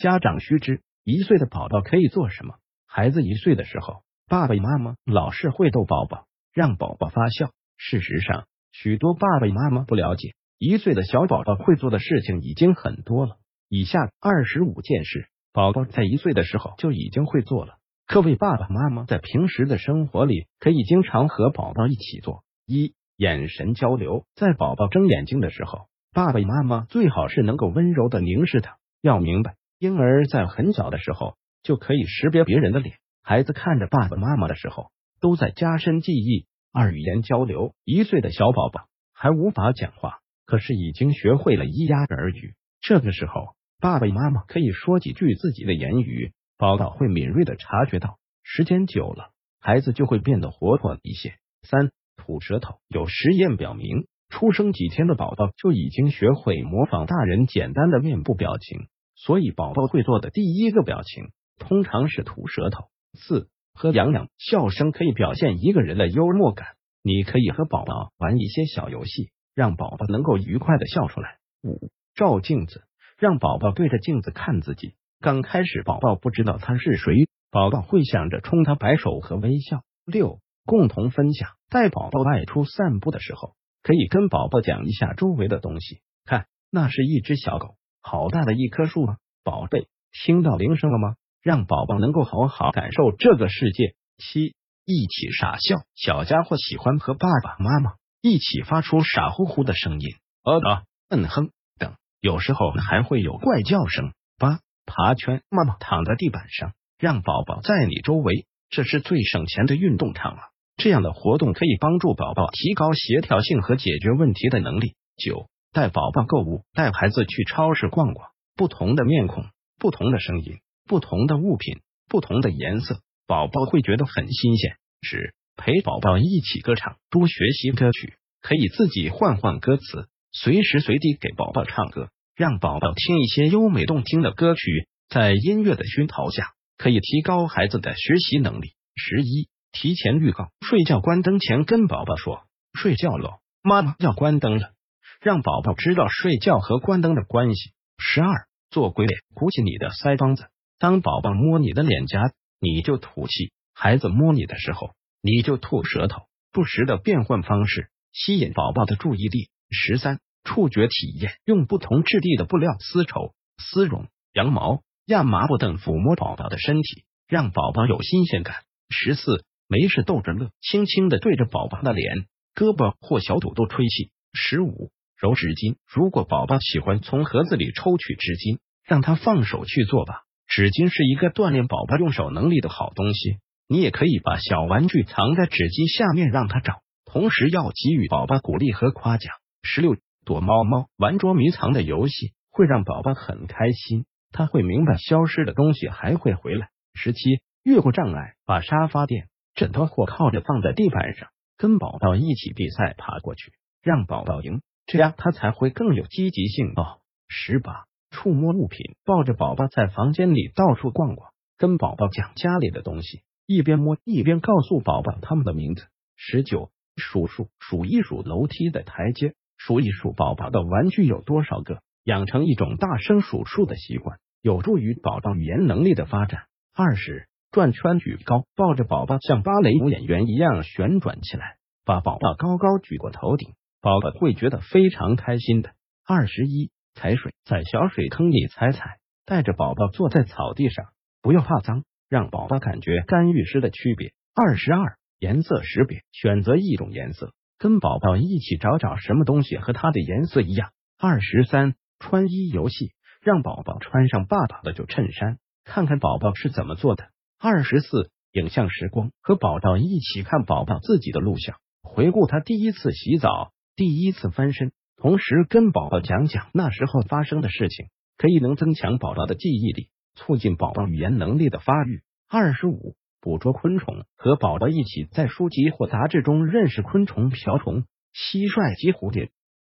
家长须知，一岁的宝宝可以做什么。孩子一岁的时候，爸爸妈妈老是会逗宝宝，让宝宝发笑。事实上，许多爸爸妈妈不了解，一岁的小宝宝会做的事情已经很多了。以下二十五件事，宝宝在一岁的时候就已经会做了。各位爸爸妈妈在平时的生活里，可以经常和宝宝一起做。一、眼神交流，在宝宝睁眼睛的时候，爸爸妈妈最好是能够温柔的凝视他。要明白，婴儿在很小的时候就可以识别别人的脸，孩子看着爸爸妈妈的时候，都在加深记忆。二、语言交流，一岁的小宝宝还无法讲话，可是已经学会了咿呀儿语。这个时候，爸爸妈妈可以说几句自己的言语。宝宝会敏锐的察觉到，时间久了，孩子就会变得活泼一些。三、吐舌头，有实验表明，出生几天的宝宝就已经学会模仿大人简单的面部表情，所以宝宝会做的第一个表情通常是吐舌头。四、喝痒痒，笑声可以表现一个人的幽默感，你可以和宝宝玩一些小游戏，让宝宝能够愉快的笑出来。五、照镜子，让宝宝对着镜子看自己。刚开始，宝宝不知道他是谁，宝宝会想着冲他摆手和微笑。六，共同分享，带宝宝外出散步的时候，可以跟宝宝讲一下周围的东西。看，那是一只小狗，好大的一棵树啊！宝贝，听到铃声了吗？让宝宝能够好好感受这个世界。七，一起傻笑，小家伙喜欢和爸爸妈妈一起发出傻乎乎的声音，呃啊，嗯哼等，有时候还会有怪叫声。八。爬圈，妈妈躺在地板上，让宝宝在你周围，这是最省钱的运动场啊！这样的活动可以帮助宝宝提高协调性和解决问题的能力。九，带宝宝购物，带孩子去超市逛逛，不同的面孔，不同的声音，不同的物品，不同的颜色，宝宝会觉得很新鲜。十，陪宝宝一起歌唱，多学习歌曲，可以自己换换歌词，随时随地给宝宝唱歌。让宝宝听一些优美动听的歌曲，在音乐的熏陶下，可以提高孩子的学习能力。十一，提前预告，睡觉关灯前跟宝宝说：“睡觉了，妈妈要关灯了。”让宝宝知道睡觉和关灯的关系。十二，做鬼脸，鼓起你的腮帮子，当宝宝摸你的脸颊，你就吐气；孩子摸你的时候，你就吐舌头，不时的变换方式，吸引宝宝的注意力。十三。触觉体验，用不同质地的布料、丝绸、丝绒、羊毛、亚麻布等抚摸宝宝的身体，让宝宝有新鲜感。十四，没事逗着乐，轻轻的对着宝宝的脸、胳膊或小肚肚吹气。十五，揉纸巾，如果宝宝喜欢从盒子里抽取纸巾，让他放手去做吧。纸巾是一个锻炼宝宝用手能力的好东西。你也可以把小玩具藏在纸巾下面让他找，同时要给予宝宝鼓励和夸奖。十六。躲猫猫、玩捉迷藏的游戏会让宝宝很开心，他会明白消失的东西还会回来。十七，越过障碍，把沙发垫、枕头或靠着放在地板上，跟宝宝一起比赛爬过去，让宝宝赢，这样他才会更有积极性。哦，十八，触摸物品，抱着宝宝在房间里到处逛逛，跟宝宝讲家里的东西，一边摸一边告诉宝宝他们的名字。十九，数数数一数楼梯的台阶。数一数宝宝的玩具有多少个，养成一种大声数数的习惯，有助于宝宝语言能力的发展。二十，转圈举高，抱着宝宝像芭蕾舞演员一样旋转起来，把宝宝高高举过头顶，宝宝会觉得非常开心的。二十一，踩水，在小水坑里踩踩，带着宝宝坐在草地上，不要怕脏，让宝宝感觉干预湿的区别。二十二，颜色识别，选择一种颜色。跟宝宝一起找找什么东西和它的颜色一样。二十三，穿衣游戏，让宝宝穿上爸爸的旧衬衫，看看宝宝是怎么做的。二十四，影像时光，和宝宝一起看宝宝自己的录像，回顾他第一次洗澡、第一次翻身，同时跟宝宝讲讲那时候发生的事情，可以能增强宝宝的记忆力，促进宝宝语言能力的发育。二十五。捕捉昆虫，和宝宝一起在书籍或杂志中认识昆虫、瓢虫、蟋蟀及蝴蝶，